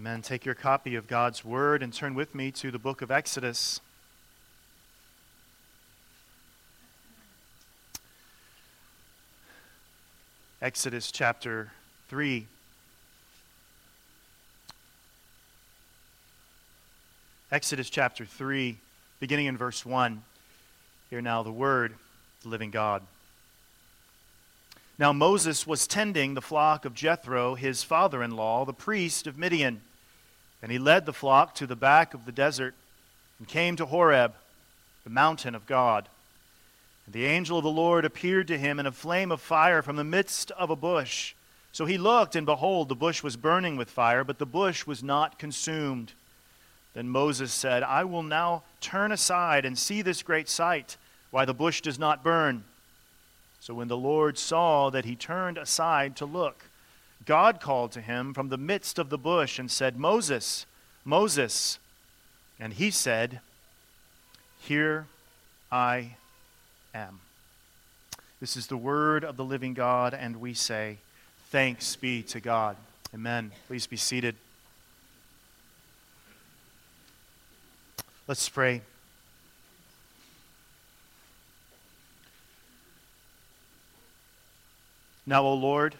Amen. Take your copy of God's Word and turn with me to the book of Exodus. Exodus chapter 3. Exodus chapter 3, beginning in verse 1. Hear now the word, the living God. Now Moses was tending the flock of Jethro, his father in law, the priest of Midian. And he led the flock to the back of the desert and came to Horeb, the mountain of God. And the angel of the Lord appeared to him in a flame of fire from the midst of a bush. So he looked, and behold, the bush was burning with fire, but the bush was not consumed. Then Moses said, I will now turn aside and see this great sight, why the bush does not burn. So when the Lord saw that he turned aside to look, God called to him from the midst of the bush and said, Moses, Moses. And he said, Here I am. This is the word of the living God, and we say, Thanks be to God. Amen. Please be seated. Let's pray. Now, O Lord,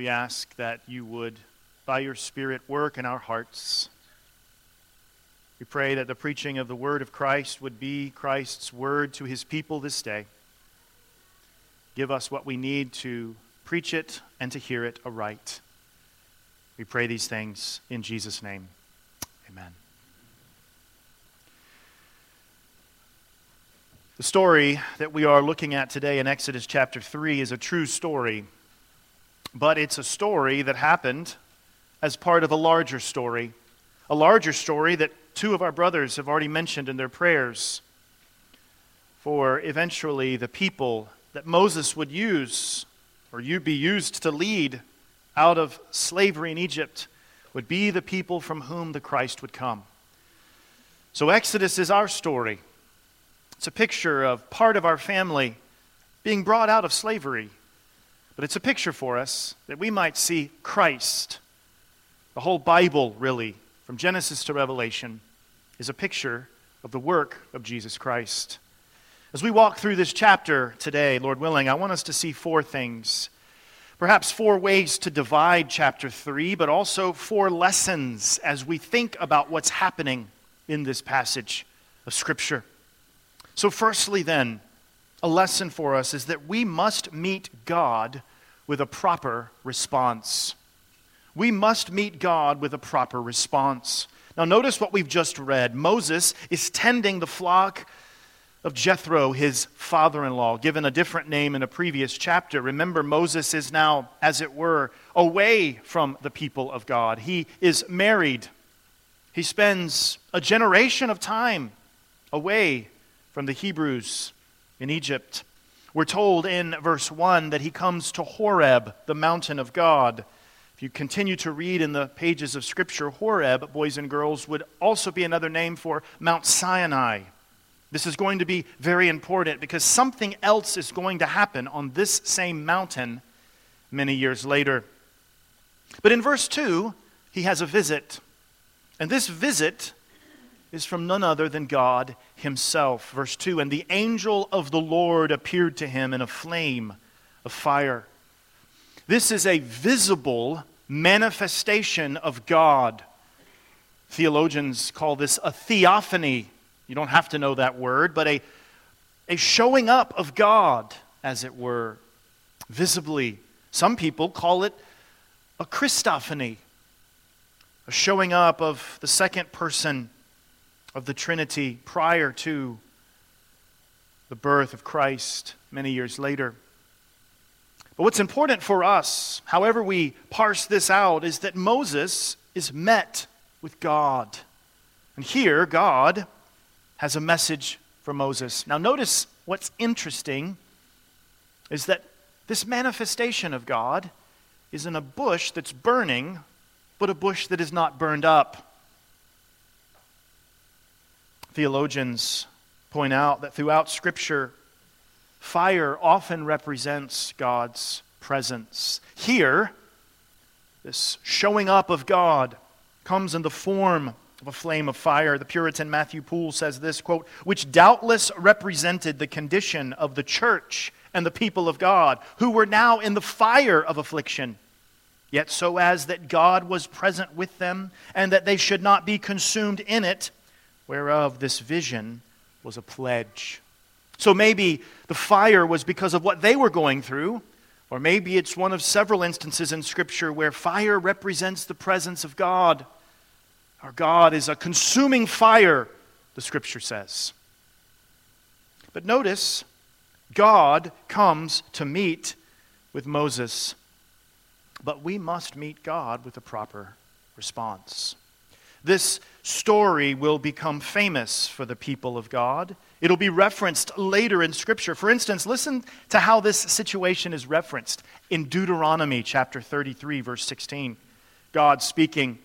we ask that you would, by your Spirit, work in our hearts. We pray that the preaching of the word of Christ would be Christ's word to his people this day. Give us what we need to preach it and to hear it aright. We pray these things in Jesus' name. Amen. The story that we are looking at today in Exodus chapter 3 is a true story, but it's a story that happened as part of a larger story, a larger story that two of our brothers have already mentioned in their prayers for eventually the people that Moses would use or you be used to lead out of slavery in Egypt would be the people from whom the Christ would come. So Exodus is our story. It's a picture of part of our family being brought out of slavery. But it's a picture for us that we might see Christ. The whole Bible, really, from Genesis to Revelation, is a picture of the work of Jesus Christ. As we walk through this chapter today, Lord willing, I want us to see four things. Perhaps four ways to divide chapter 3, but also four lessons as we think about what's happening in this passage of Scripture. So, firstly, then, a lesson for us is that we must meet God with a proper response. We must meet God with a proper response. Now, notice what we've just read. Moses is tending the flock of Jethro, his father in law, given a different name in a previous chapter. Remember, Moses is now, as it were, away from the people of God. He is married. He spends a generation of time away from the Hebrews in Egypt. We're told in verse 1 that he comes to Horeb, the mountain of God. If you continue to read in the pages of Scripture, Horeb, boys and girls, would also be another name for Mount Sinai. This is going to be very important because something else is going to happen on this same mountain many years later. But in verse 2, he has a visit. And this visit is from none other than God himself. Verse 2 And the angel of the Lord appeared to him in a flame of fire. This is a visible manifestation of God. Theologians call this a theophany. You don't have to know that word, but a, a showing up of God, as it were, visibly. Some people call it a Christophany, a showing up of the second person of the Trinity prior to the birth of Christ many years later. But what's important for us, however we parse this out, is that Moses is met with God. And here, God has a message for Moses. Now, notice what's interesting is that this manifestation of God is in a bush that's burning, but a bush that is not burned up. Theologians point out that throughout Scripture, fire often represents God's presence. Here, this showing up of God comes in the form of a flame of fire. The Puritan Matthew Poole says this quote, which doubtless represented the condition of the church and the people of God, who were now in the fire of affliction, yet so as that God was present with them, and that they should not be consumed in it, whereof this vision was a pledge. So maybe the fire was because of what they were going through, or maybe it's one of several instances in Scripture where fire represents the presence of God. Our God is a consuming fire, the Scripture says. But notice, God comes to meet with Moses, but we must meet God with a proper response. This story will become famous for the people of God. It'll be referenced later in Scripture. For instance, listen to how this situation is referenced in Deuteronomy chapter 33, verse 16. God speaking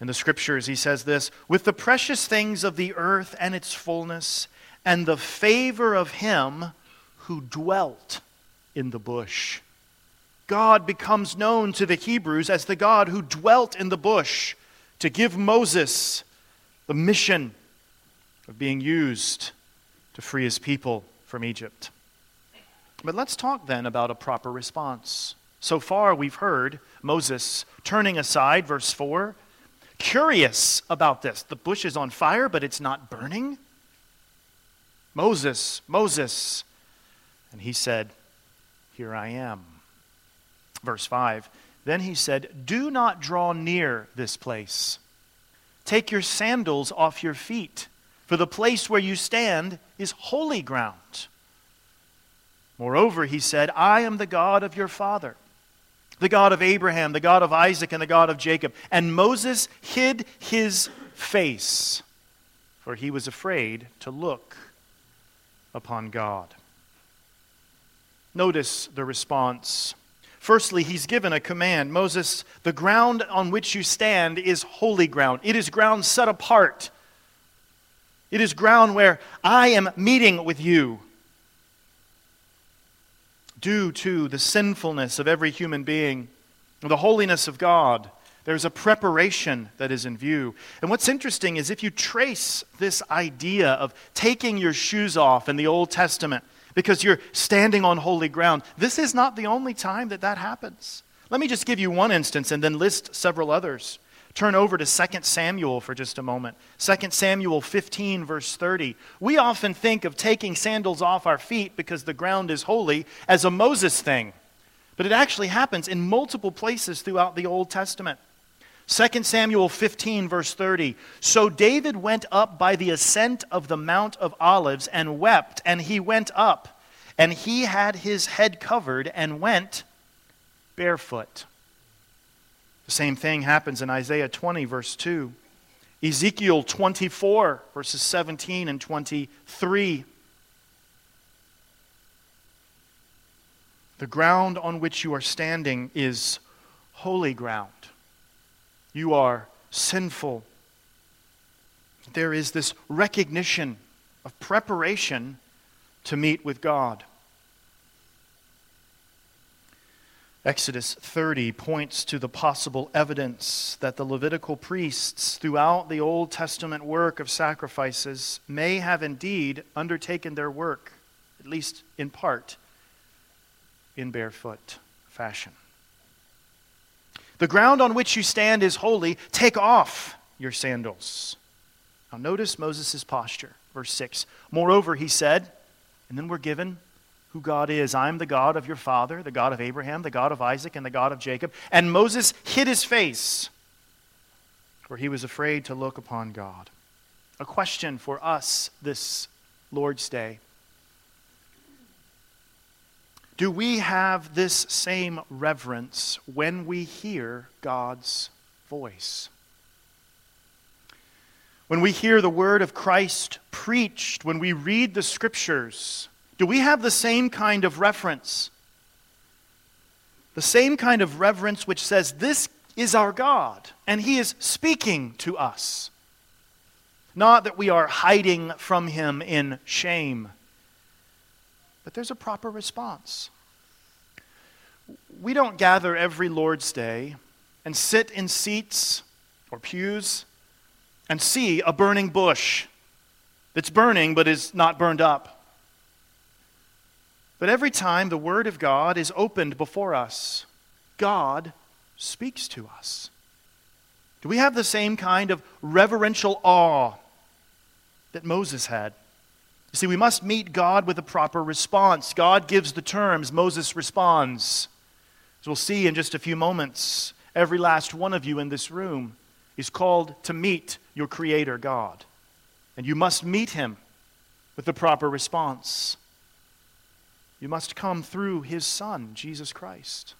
in the Scriptures, he says this With the precious things of the earth and its fullness, and the favor of him who dwelt in the bush. God becomes known to the Hebrews as the God who dwelt in the bush to give Moses the mission of being used to free his people from Egypt. But let's talk then about a proper response. So far, we've heard Moses turning aside, verse 4, curious about this. The bush is on fire, but it's not burning. Moses, Moses, and he said, Here I am. Verse 5 Then he said, Do not draw near this place. Take your sandals off your feet, for the place where you stand is holy ground. Moreover, he said, I am the God of your father, the God of Abraham, the God of Isaac, and the God of Jacob. And Moses hid his face, for he was afraid to look upon God. Notice the response. Firstly, he's given a command Moses, the ground on which you stand is holy ground, it is ground set apart. It is ground where I am meeting with you. Due to the sinfulness of every human being, the holiness of God, there's a preparation that is in view. And what's interesting is if you trace this idea of taking your shoes off in the Old Testament, because you're standing on holy ground. This is not the only time that that happens. Let me just give you one instance and then list several others. Turn over to 2 Samuel for just a moment. 2 Samuel 15, verse 30. We often think of taking sandals off our feet because the ground is holy as a Moses thing, but it actually happens in multiple places throughout the Old Testament. 2 Samuel 15, verse 30. So David went up by the ascent of the Mount of Olives and wept, and he went up, and he had his head covered and went barefoot. The same thing happens in Isaiah 20, verse 2. Ezekiel 24, verses 17 and 23. The ground on which you are standing is holy ground. You are sinful. There is this recognition of preparation to meet with God. Exodus 30 points to the possible evidence that the Levitical priests, throughout the Old Testament work of sacrifices, may have indeed undertaken their work, at least in part, in barefoot fashion. The ground on which you stand is holy. Take off your sandals. Now, notice Moses' posture. Verse 6. Moreover, he said, and then we're given who God is. I am the God of your father, the God of Abraham, the God of Isaac, and the God of Jacob. And Moses hid his face, for he was afraid to look upon God. A question for us this Lord's Day do we have this same reverence when we hear God's voice? When we hear the word of Christ preached, when we read the scriptures, do we have the same kind of reference? The same kind of reverence which says, This is our God, and He is speaking to us. Not that we are hiding from Him in shame but there's a proper response. We don't gather every Lord's Day and sit in seats or pews and see a burning bush that's burning but is not burned up. But every time the Word of God is opened before us, God speaks to us. Do we have the same kind of reverential awe that Moses had? You see, we must meet God with a proper response. God gives the terms, Moses responds. As we'll see in just a few moments, every last one of you in this room is called to meet your Creator God. And you must meet Him with the proper response. You must come through His Son, Jesus Christ.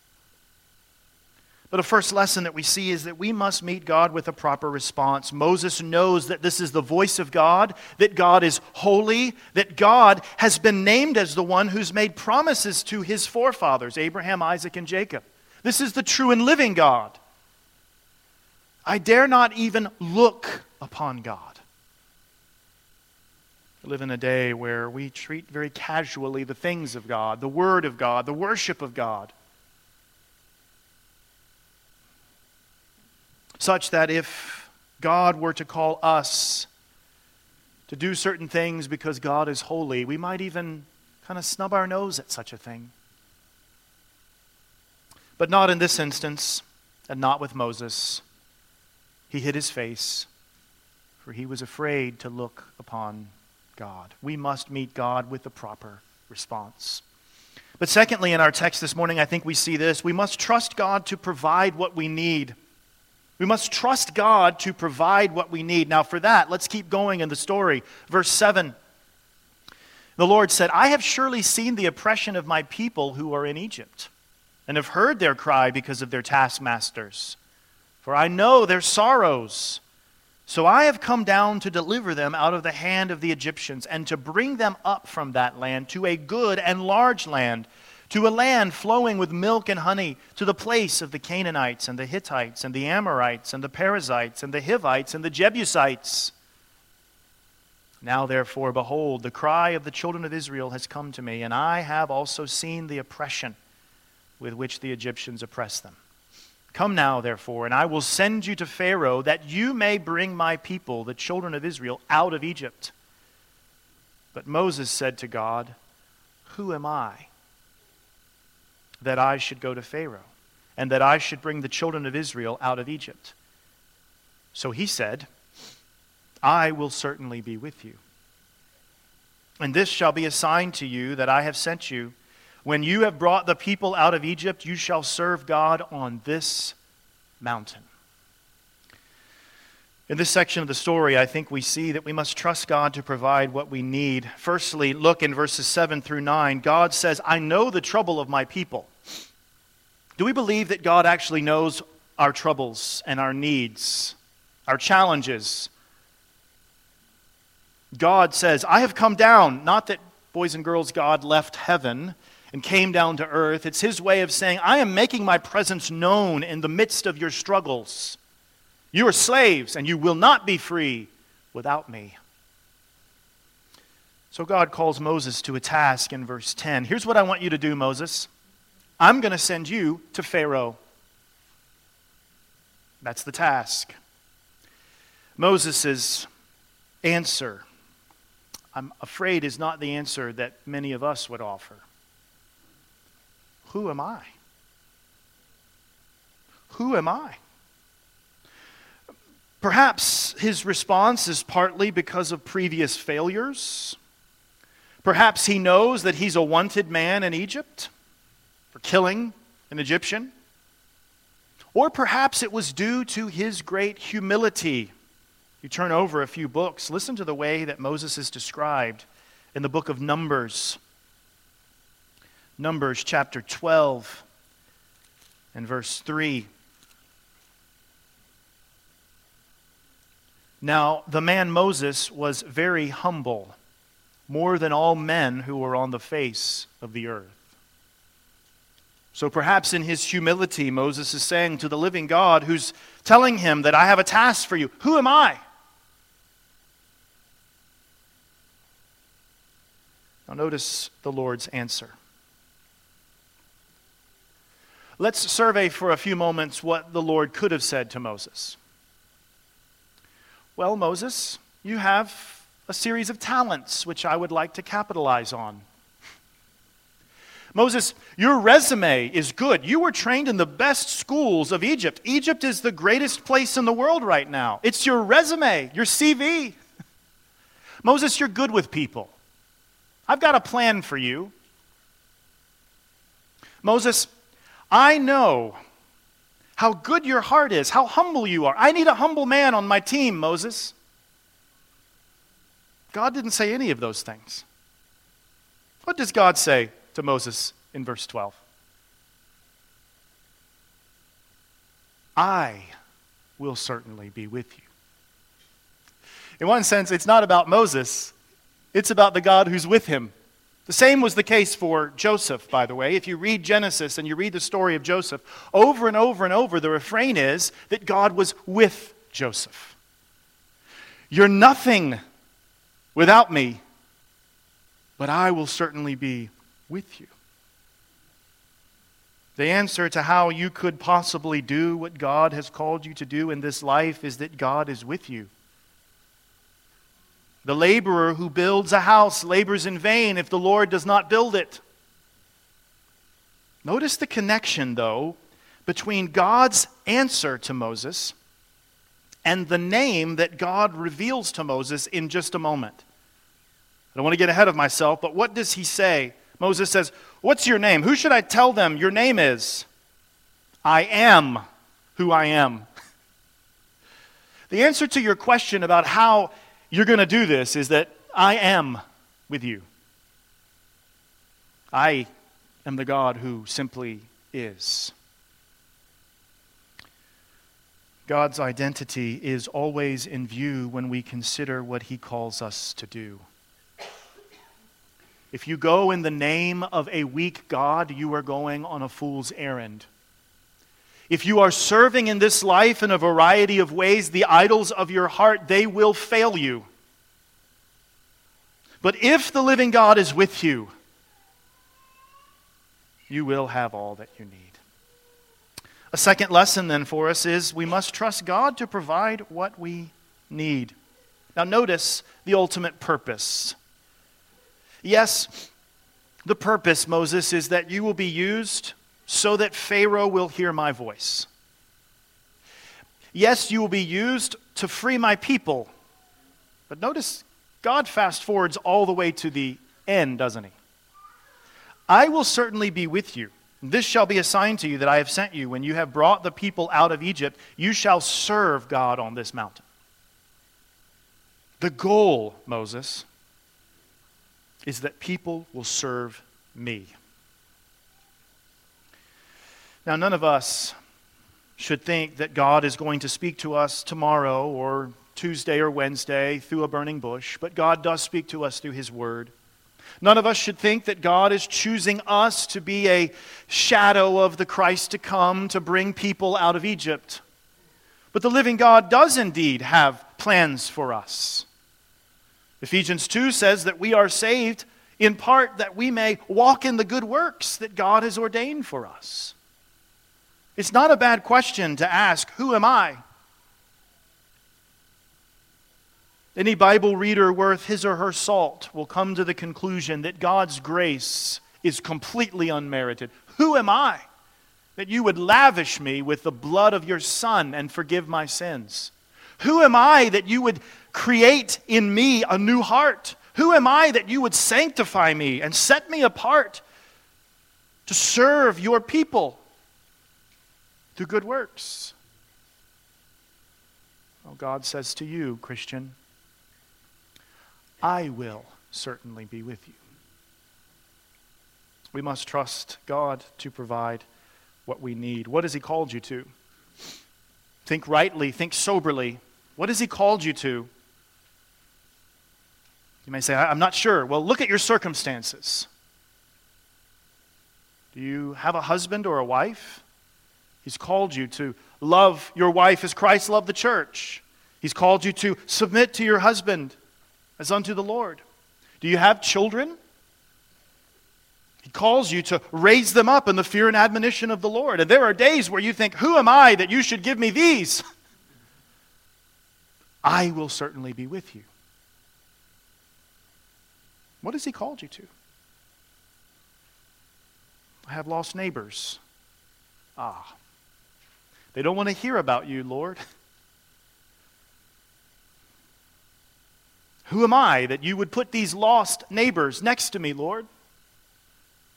But a first lesson that we see is that we must meet God with a proper response. Moses knows that this is the voice of God, that God is holy, that God has been named as the one who's made promises to his forefathers, Abraham, Isaac, and Jacob. This is the true and living God. I dare not even look upon God. We live in a day where we treat very casually the things of God, the Word of God, the worship of God. Such that if God were to call us to do certain things because God is holy, we might even kind of snub our nose at such a thing. But not in this instance, and not with Moses. He hid his face, for he was afraid to look upon God. We must meet God with the proper response. But secondly, in our text this morning, I think we see this. We must trust God to provide what we need. We must trust God to provide what we need. Now, for that, let's keep going in the story. Verse 7 The Lord said, I have surely seen the oppression of my people who are in Egypt, and have heard their cry because of their taskmasters. For I know their sorrows. So I have come down to deliver them out of the hand of the Egyptians, and to bring them up from that land to a good and large land to a land flowing with milk and honey, to the place of the Canaanites and the Hittites and the Amorites and the Perizzites and the Hivites and the Jebusites. Now, therefore, behold, the cry of the children of Israel has come to me, and I have also seen the oppression with which the Egyptians oppress them. Come now, therefore, and I will send you to Pharaoh, that you may bring my people, the children of Israel, out of Egypt. But Moses said to God, Who am I? That I should go to Pharaoh and that I should bring the children of Israel out of Egypt. So he said, I will certainly be with you. And this shall be a sign to you that I have sent you. When you have brought the people out of Egypt, you shall serve God on this mountain. In this section of the story, I think we see that we must trust God to provide what we need. Firstly, look in verses 7 through 9. God says, I know the trouble of my people. Do we believe that God actually knows our troubles and our needs, our challenges? God says, I have come down, not that boys and girls, God left heaven and came down to earth. It's his way of saying, I am making my presence known in the midst of your struggles. You are slaves, and you will not be free without me. So God calls Moses to a task in verse 10. Here's what I want you to do, Moses I'm going to send you to Pharaoh. That's the task. Moses' answer, I'm afraid, is not the answer that many of us would offer. Who am I? Who am I? Perhaps his response is partly because of previous failures. Perhaps he knows that he's a wanted man in Egypt for killing an Egyptian. Or perhaps it was due to his great humility. You turn over a few books, listen to the way that Moses is described in the book of Numbers. Numbers chapter 12 and verse 3. Now, the man Moses was very humble, more than all men who were on the face of the earth. So perhaps in his humility, Moses is saying to the living God, who's telling him that I have a task for you, Who am I? Now, notice the Lord's answer. Let's survey for a few moments what the Lord could have said to Moses. Well, Moses, you have a series of talents which I would like to capitalize on. Moses, your resume is good. You were trained in the best schools of Egypt. Egypt is the greatest place in the world right now. It's your resume, your CV. Moses, you're good with people. I've got a plan for you. Moses, I know how good your heart is, how humble you are. I need a humble man on my team, Moses. God didn't say any of those things. What does God say to Moses in verse 12? I will certainly be with you. In one sense, it's not about Moses, it's about the God who's with him. The same was the case for Joseph, by the way. If you read Genesis and you read the story of Joseph, over and over and over, the refrain is that God was with Joseph. You're nothing without me, but I will certainly be with you. The answer to how you could possibly do what God has called you to do in this life is that God is with you. The laborer who builds a house labors in vain if the Lord does not build it. Notice the connection, though, between God's answer to Moses and the name that God reveals to Moses in just a moment. I don't want to get ahead of myself, but what does he say? Moses says, What's your name? Who should I tell them your name is? I am who I am. The answer to your question about how you're going to do this is that I am with you. I am the God who simply is. God's identity is always in view when we consider what he calls us to do. If you go in the name of a weak God, you are going on a fool's errand. If you are serving in this life in a variety of ways, the idols of your heart, they will fail you. But if the living God is with you, you will have all that you need. A second lesson, then, for us is we must trust God to provide what we need. Now, notice the ultimate purpose. Yes, the purpose, Moses, is that you will be used so that Pharaoh will hear my voice. Yes, you will be used to free my people. But notice, God fast forwards all the way to the end, doesn't he? I will certainly be with you. This shall be a sign to you that I have sent you. When you have brought the people out of Egypt, you shall serve God on this mountain. The goal, Moses, is that people will serve me. Now, none of us should think that God is going to speak to us tomorrow or Tuesday or Wednesday through a burning bush, but God does speak to us through His Word. None of us should think that God is choosing us to be a shadow of the Christ to come to bring people out of Egypt. But the living God does indeed have plans for us. Ephesians 2 says that we are saved in part that we may walk in the good works that God has ordained for us. It's not a bad question to ask, Who am I? Any Bible reader worth his or her salt will come to the conclusion that God's grace is completely unmerited. Who am I that you would lavish me with the blood of your Son and forgive my sins? Who am I that you would create in me a new heart? Who am I that you would sanctify me and set me apart to serve your people through good works? Well, God says to you, Christian, I will certainly be with you. We must trust God to provide what we need. What has He called you to? Think rightly, think soberly. What has He called you to? You may say, I'm not sure. Well, look at your circumstances. Do you have a husband or a wife? He's called you to love your wife as Christ loved the church. He's called you to submit to your husband as unto the Lord. Do you have children? He calls you to raise them up in the fear and admonition of the Lord. And there are days where you think, Who am I that you should give me these? I will certainly be with you. What has He called you to? I have lost neighbors. Ah, they don't want to hear about you, Lord. Who am I that you would put these lost neighbors next to me, Lord?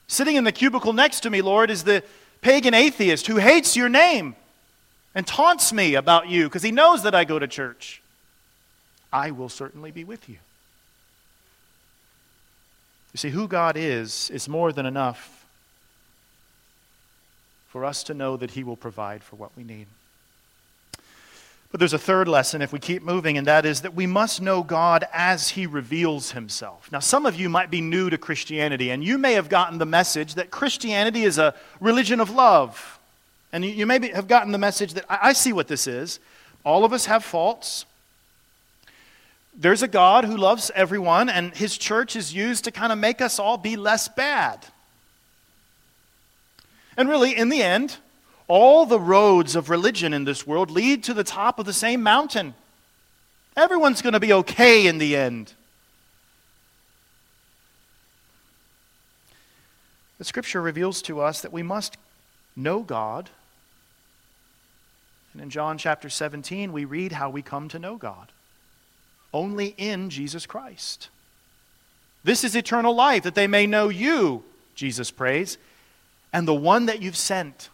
Sitting in the cubicle next to me, Lord, is the pagan atheist who hates your name and taunts me about you because he knows that I go to church. I will certainly be with you. You see, who God is is more than enough for us to know that He will provide for what we need. But there's a third lesson if we keep moving, and that is that we must know God as He reveals Himself. Now, some of you might be new to Christianity, and you may have gotten the message that Christianity is a religion of love. And you, may have gotten the message that I, I see what this is. All of us have faults. There's a God who loves everyone, and his church is used to kind of make us all be less bad. And really, in the end, all the roads of religion in this world lead to the top of the same mountain. Everyone's going to be okay in the end. The scripture reveals to us that we must know God. And in John chapter 17, we read how we come to know God only in Jesus Christ. This is eternal life, that they may know you, Jesus prays, and the one that you've sent.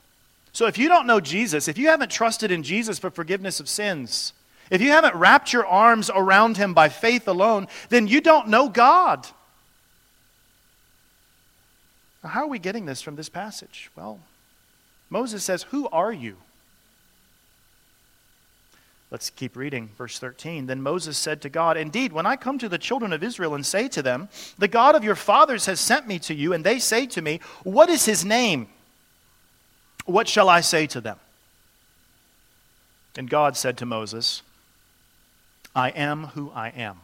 So if you don't know Jesus, if you haven't trusted in Jesus for forgiveness of sins, if you haven't wrapped your arms around him by faith alone, then you don't know God. Now, how are we getting this from this passage? Well, Moses says, Who are you? Let's keep reading. Verse 13. Then Moses said to God, Indeed, when I come to the children of Israel and say to them, The God of your fathers has sent me to you, and they say to me, What is his name? What shall I say to them? And God said to Moses, I am who I am.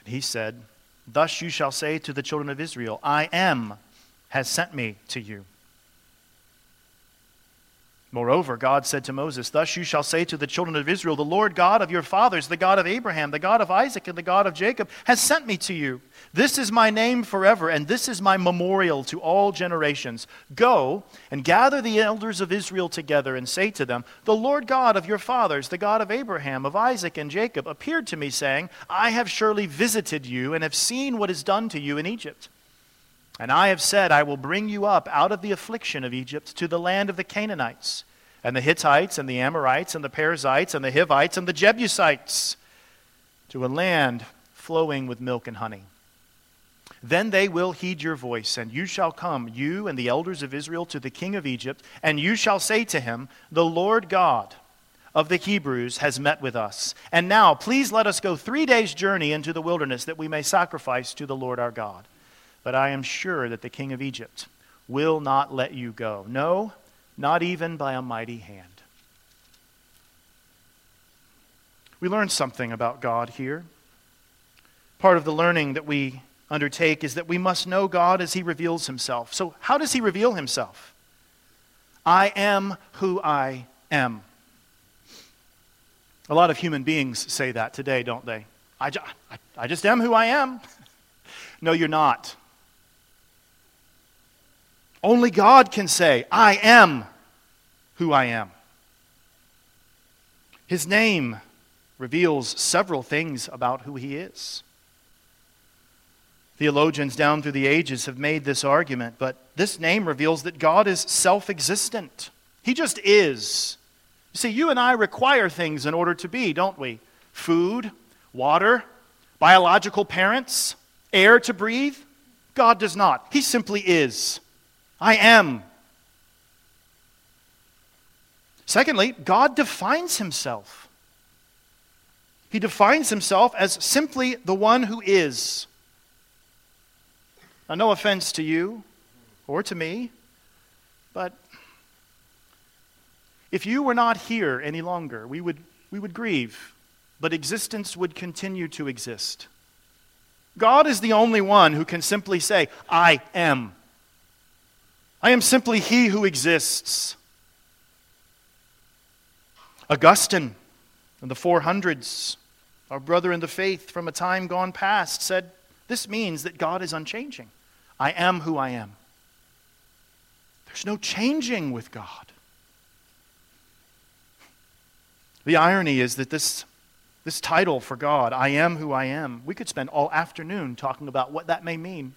And he said, Thus you shall say to the children of Israel, I am has sent me to you. Moreover, God said to Moses, Thus you shall say to the children of Israel, The Lord God of your fathers, the God of Abraham, the God of Isaac, and the God of Jacob, has sent me to you. This is my name forever, and this is my memorial to all generations. Go and gather the elders of Israel together, and say to them, The Lord God of your fathers, the God of Abraham, of Isaac, and Jacob, appeared to me, saying, I have surely visited you, and have seen what is done to you in Egypt. And I have said, I will bring you up out of the affliction of Egypt to the land of the Canaanites, and the Hittites, and the Amorites, and the Perizzites, and the Hivites, and the Jebusites, to a land flowing with milk and honey. Then they will heed your voice, and you shall come, you and the elders of Israel, to the king of Egypt, and you shall say to him, The Lord God of the Hebrews has met with us. And now, please let us go three days' journey into the wilderness that we may sacrifice to the Lord our God. But I am sure that the king of Egypt will not let you go. No, not even by a mighty hand. We learn something about God here. Part of the learning that we undertake is that we must know God as he reveals himself. So, how does he reveal himself? I am who I am. A lot of human beings say that today, don't they? I, I, I just am who I am. no, you're not. Only God can say, I am who I am. His name reveals several things about who he is. Theologians down through the ages have made this argument, but this name reveals that God is self existent. He just is. You see, you and I require things in order to be, don't we? Food, water, biological parents, air to breathe. God does not. He simply is. I am. Secondly, God defines himself. He defines himself as simply the one who is. Now, no offense to you or to me, but if you were not here any longer, we would, we would grieve, but existence would continue to exist. God is the only one who can simply say, I am. I am simply He who exists. Augustine in the 400s, our brother in the faith from a time gone past, said, This means that God is unchanging. I am who I am. There's no changing with God. The irony is that this, this title for God, I am who I am, we could spend all afternoon talking about what that may mean.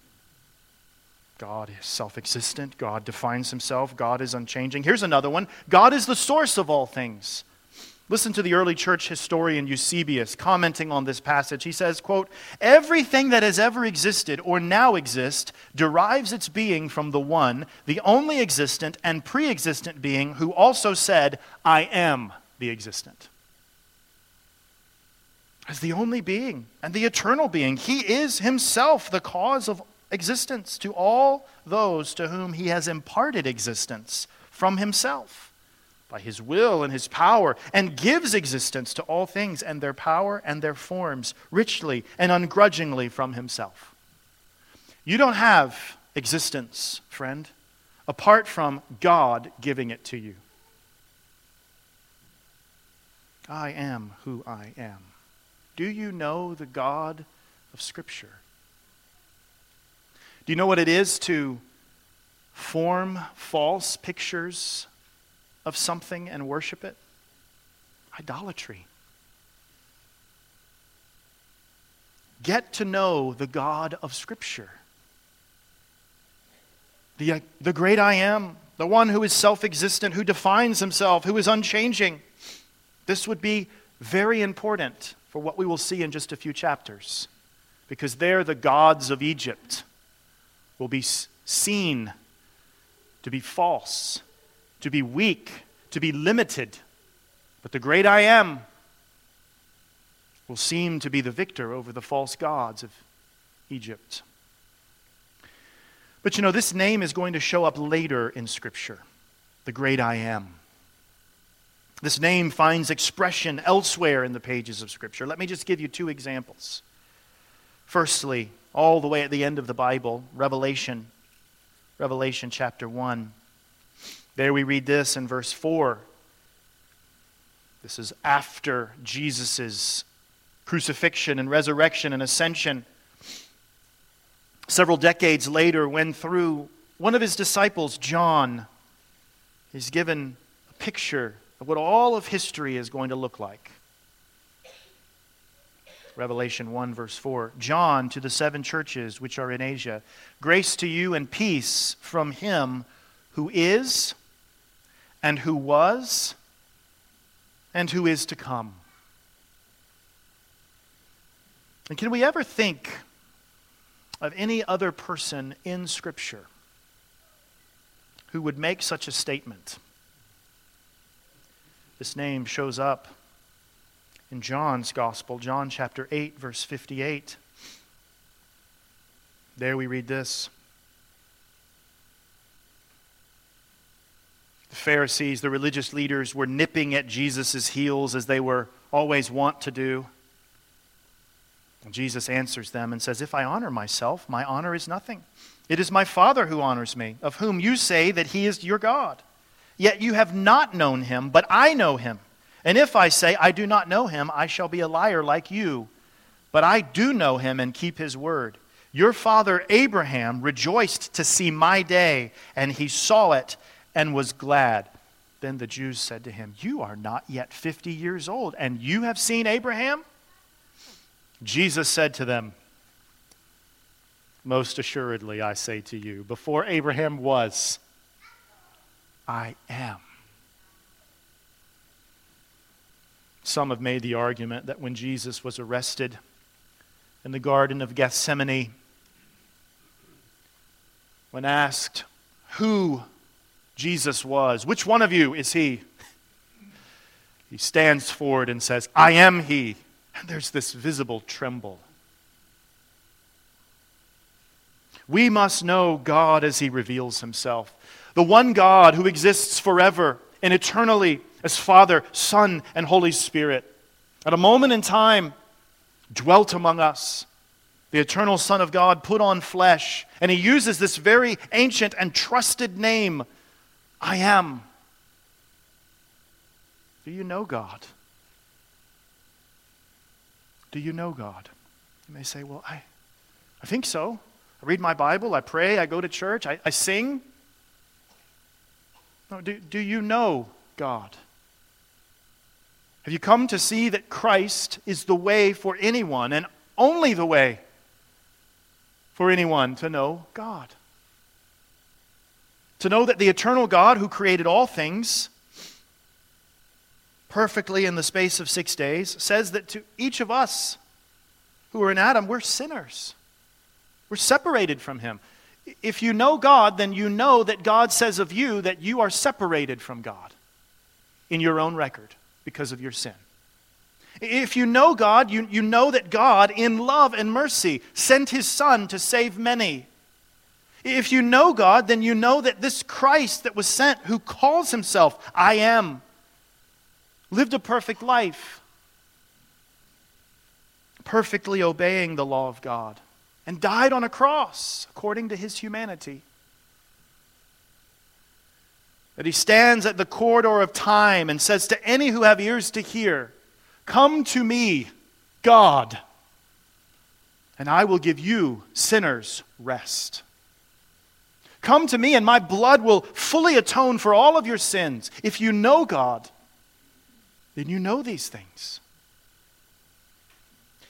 God is self existent. God defines himself. God is unchanging. Here's another one God is the source of all things. Listen to the early church historian Eusebius commenting on this passage. He says, quote, "Everything that has ever existed or now exists derives its being from the one, the only existent and pre-existent being who also said, I am the existent." As the only being and the eternal being, he is himself the cause of existence to all those to whom he has imparted existence from himself by his will and his power, and gives existence to all things and their power and their forms richly and ungrudgingly from himself. You don't have existence, friend, apart from God giving it to you. I am who I am. Do you know the God of Scripture? Do you know what it is to form false pictures of something and worship it? Idolatry. Get to know the God of Scripture. The, uh, the great I am, the one who is self existent, who defines himself, who is unchanging. This would be very important for what we will see in just a few chapters, because there the gods of Egypt will be seen to be false to be weak, to be limited. But the great I am will seem to be the victor over the false gods of Egypt. But you know, this name is going to show up later in Scripture the great I am. This name finds expression elsewhere in the pages of Scripture. Let me just give you two examples. Firstly, all the way at the end of the Bible, Revelation, Revelation chapter 1. There we read this in verse 4. This is after Jesus' crucifixion and resurrection and ascension. Several decades later, when through one of his disciples, John, is given a picture of what all of history is going to look like. Revelation 1, verse 4. John to the seven churches which are in Asia, grace to you and peace from him who is and who was and who is to come. And can we ever think of any other person in Scripture who would make such a statement? This name shows up in John's Gospel, John chapter 8, verse 58. There we read this. The Pharisees, the religious leaders, were nipping at Jesus' heels as they were always wont to do. Jesus answers them and says, If I honor myself, my honor is nothing. It is my Father who honors me, of whom you say that he is your God. Yet you have not known him, but I know him. And if I say I do not know him, I shall be a liar like you. But I do know him and keep his word. Your father Abraham rejoiced to see my day, and he saw it and was glad. Then the Jews said to him, You are not yet 50 years old, and you have seen Abraham? Jesus said to them, Most assuredly, I say to you, before Abraham was, I am. Some have made the argument that when Jesus was arrested in the Garden of Gethsemane, when asked, Who Jesus was. Which one of you is he? He stands forward and says, I am he. And there's this visible tremble. We must know God as he reveals himself. The one God who exists forever and eternally as Father, Son, and Holy Spirit. At a moment in time, dwelt among us the eternal Son of God put on flesh, and he uses this very ancient and trusted name I am. Do you know God? Do you know God? You may say, Well, I, I think so. I read my Bible, I pray, I go to church, I, I sing. No, do, do you know God? Have you come to see that Christ is the way for anyone and only the way for anyone to know God? To know that the eternal God who created all things perfectly in the space of six days says that to each of us who are in Adam, we're sinners. We're separated from Him. If you know God, then you know that God says of you that you are separated from God in your own record because of your sin. If you know God, you, you know that God, in love and mercy, sent His Son to save many. If you know God, then you know that this Christ that was sent, who calls Himself I am, lived a perfect life, perfectly obeying the law of God and died on a cross according to his humanity. That he stands at the corridor of time and says to any who have ears to hear, Come to me, God, and I will give you, sinners, rest. Come to me, and my blood will fully atone for all of your sins. If you know God, then you know these things.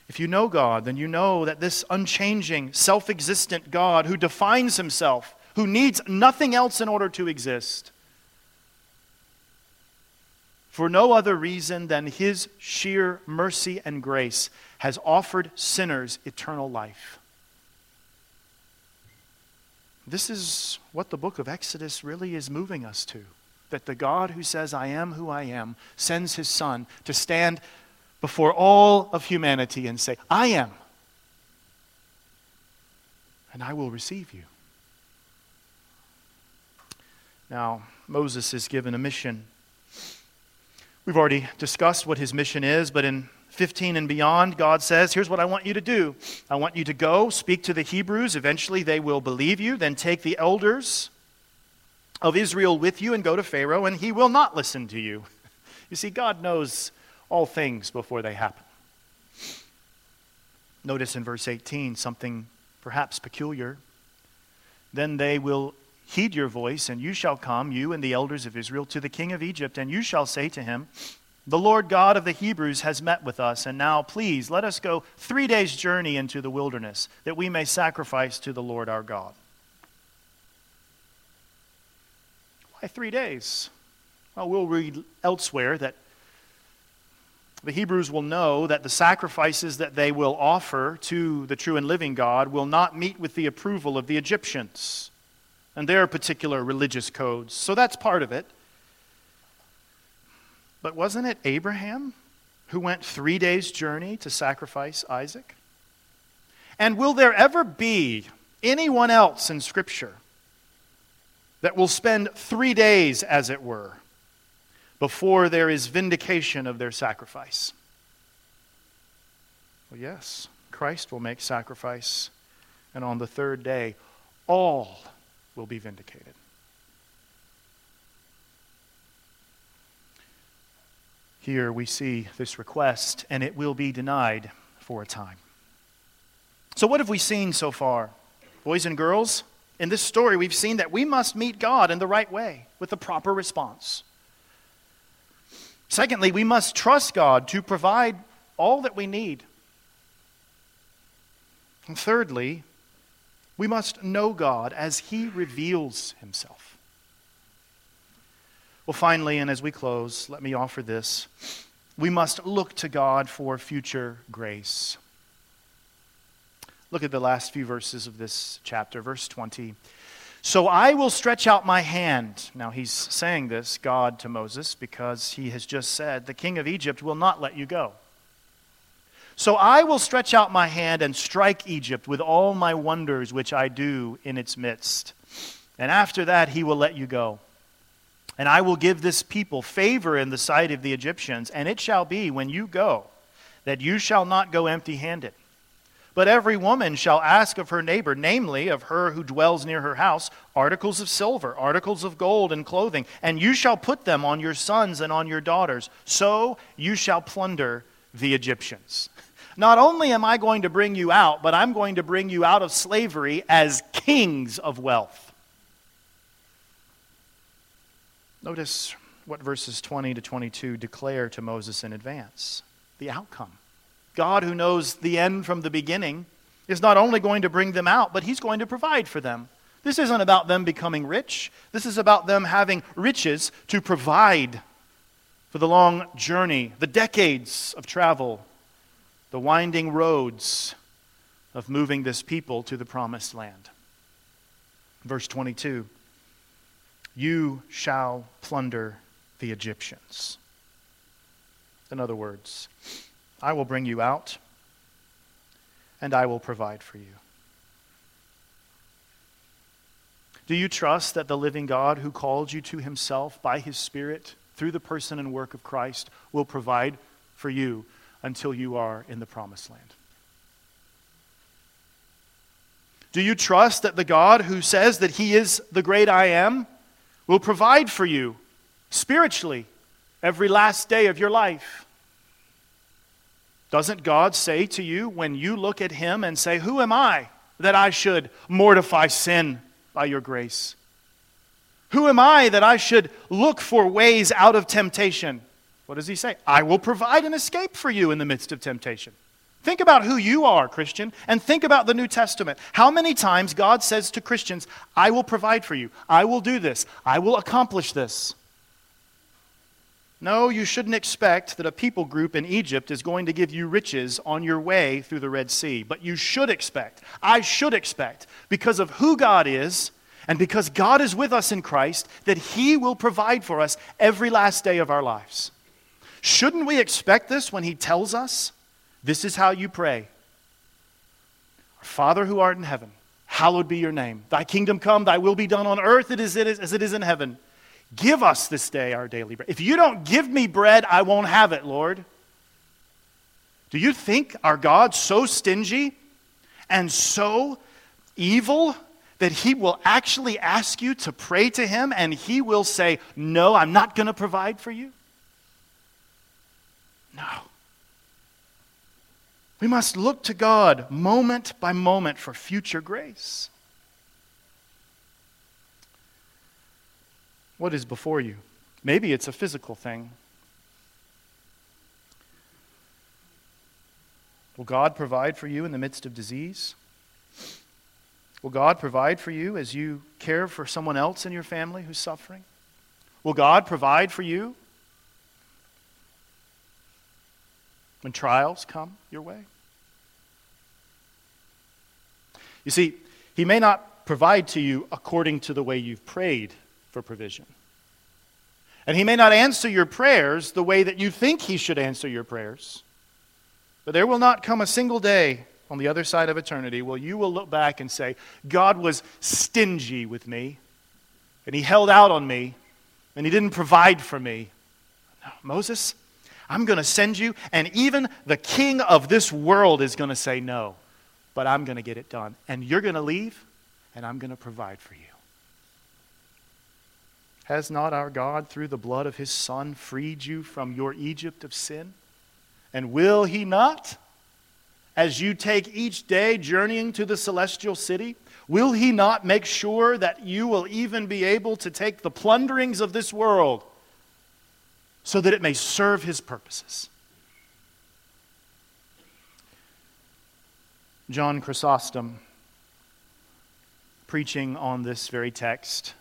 If you know God, then you know that this unchanging, self existent God who defines himself, who needs nothing else in order to exist, for no other reason than his sheer mercy and grace, has offered sinners eternal life. This is what the book of Exodus really is moving us to. That the God who says, I am who I am, sends his Son to stand before all of humanity and say, I am, and I will receive you. Now, Moses is given a mission. We've already discussed what his mission is, but in 15 and beyond, God says, Here's what I want you to do. I want you to go, speak to the Hebrews. Eventually, they will believe you. Then take the elders of Israel with you and go to Pharaoh, and he will not listen to you. You see, God knows all things before they happen. Notice in verse 18 something perhaps peculiar. Then they will heed your voice, and you shall come, you and the elders of Israel, to the king of Egypt, and you shall say to him, The Lord God of the Hebrews has met with us, and now please let us go three days' journey into the wilderness, that we may sacrifice to the Lord our God. Why three days? Well, we'll read elsewhere that the Hebrews will know that the sacrifices that they will offer to the true and living God will not meet with the approval of the Egyptians and their particular religious codes. So that's part of it. But wasn't it Abraham who went three days' journey to sacrifice Isaac? And will there ever be anyone else in Scripture that will spend three days, as it were, before there is vindication of their sacrifice? Well, yes, Christ will make sacrifice, and on the third day, all will be vindicated. Here we see this request, and it will be denied for a time. So, what have we seen so far? Boys and girls, in this story, we've seen that we must meet God in the right way with the proper response. Secondly, we must trust God to provide all that we need. And thirdly, we must know God as He reveals Himself. Well, finally, and as we close, let me offer this. We must look to God for future grace. Look at the last few verses of this chapter, verse 20. So I will stretch out my hand. Now he's saying this, God, to Moses, because he has just said, The king of Egypt will not let you go. So I will stretch out my hand and strike Egypt with all my wonders which I do in its midst. And after that, he will let you go. And I will give this people favor in the sight of the Egyptians. And it shall be when you go that you shall not go empty handed But every woman shall ask of her neighbor, namely of her who dwells near her house, articles of silver, articles of gold, and clothing, and you shall put them on your sons and on your daughters. So you shall plunder the Egyptians. Not only am I going to bring you out, but I'm going to bring you out of slavery as kings of wealth. Notice what verses 20 to 22 declare to Moses in advance the outcome. God, who knows the end from the beginning, is not only going to bring them out, but He's going to provide for them. This isn't about them becoming rich. This is about them having riches to provide for the long journey, the decades of travel, the winding roads of moving this people to the promised land. Verse 22 You shall plunder the Egyptians. In other words, I will bring you out, and I will provide for you. Do you trust that the living God who called you to himself by his Spirit through the person and work of Christ will provide for you until you are in the promised land? Do you trust that the God who says that he is the great I am will provide for you spiritually every last day of your life? Doesn't God say to you when you look at Him and say, Who am I that I should mortify sin by your grace? Who am I that I should look for ways out of temptation? What does He say? I will provide an escape for you in the midst of temptation. Think about who you are, Christian, and think about the New Testament. How many times God says to Christians, I will provide for you, I will do this, I will accomplish this. No, you shouldn't expect that a people group in Egypt is going to give you riches on your way through the Red Sea. But you should expect, I should expect, because of who God is and because God is with us in Christ, that He will provide for us every last day of our lives. Shouldn't we expect this when He tells us, This is how you pray? Our Father who art in heaven, hallowed be your name. Thy kingdom come, thy will be done on earth as it is in heaven. Give us this day our daily bread. If you don't give me bread, I won't have it, Lord. Do you think our God's so stingy and so evil that he will actually ask you to pray to him and he will say, No, I'm not going to provide for you? No. We must look to God moment by moment for future grace. What is before you? Maybe it's a physical thing. Will God provide for you in the midst of disease? Will God provide for you as you care for someone else in your family who's suffering? Will God provide for you when trials come your way? You see, He may not provide to you according to the way you've prayed for provision. And He may not answer your prayers the way that you think He should answer your prayers. But there will not come a single day on the other side of eternity where you will look back and say, God was stingy with me, and He held out on me, and He didn't provide for me. Moses, I'm going to send you, and even the king of this world is going to say no, but I'm going to get it done. And you're going to leave, and I'm going to provide for you. Has not our God, through the blood of his Son, freed you from your Egypt of sin? And will he not? As you take each day journeying to the celestial city, will he not make sure that you will even be able to take the plunderings of this world so that it may serve his purposes? John Chrysostom, preaching on this very text,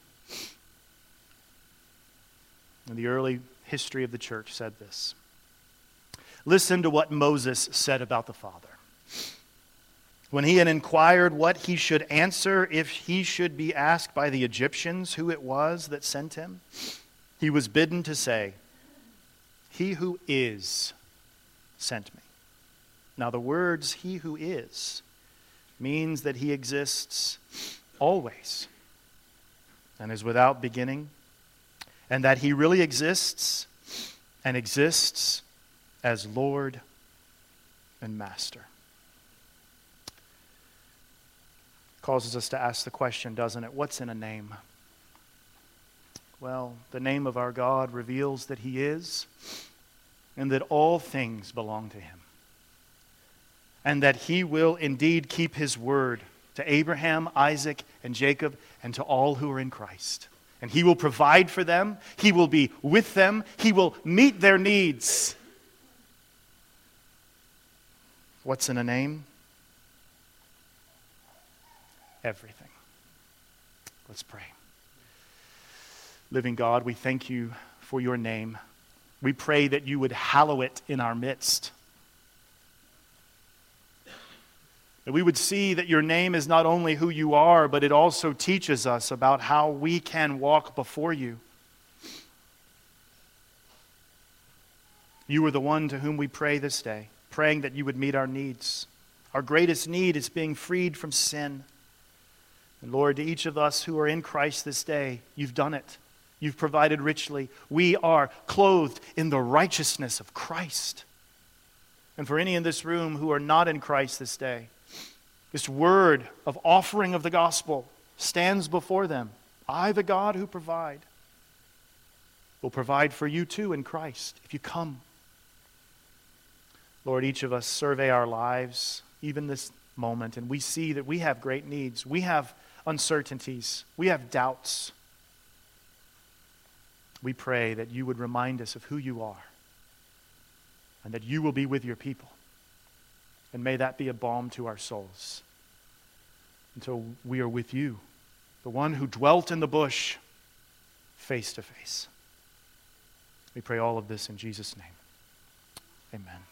in the early history of the church said this. Listen to what Moses said about the Father. When he had inquired what he should answer if he should be asked by the Egyptians who it was that sent him, he was bidden to say, He who is sent me. Now, the words he who is means that he exists always and is without beginning and that he really exists and exists as Lord and Master. causes us to ask the question, doesn't it? What's in a name? Well, the name of our God reveals that He is and that all things belong to Him. And that He will indeed keep His word to Abraham, Isaac, and Jacob, and to all who are in Christ. And He will provide for them, He will be with them, He will meet their needs. What's in a name? Everything. Let's pray. Living God, we thank you for your name. We pray that you would hallow it in our midst. That we would see that your name is not only who you are, but it also teaches us about how we can walk before you. You are the one to whom we pray this day, praying that you would meet our needs. Our greatest need is being freed from sin. And Lord, to each of us who are in Christ this day, you've done it. You've provided richly. We are clothed in the righteousness of Christ. And for any in this room who are not in Christ this day, this word of offering of the gospel stands before them. I, the God who provide, will provide for you too in Christ if you come. Lord, each of us survey our lives, even this moment, and we see that we have great needs. We have uncertainties. We have doubts. We pray that you would remind us of who you are and that you will be with your people. And may that be a balm to our souls until we are with you, the one who dwelt in the bush face to face. We pray all of this in Jesus' name. Amen.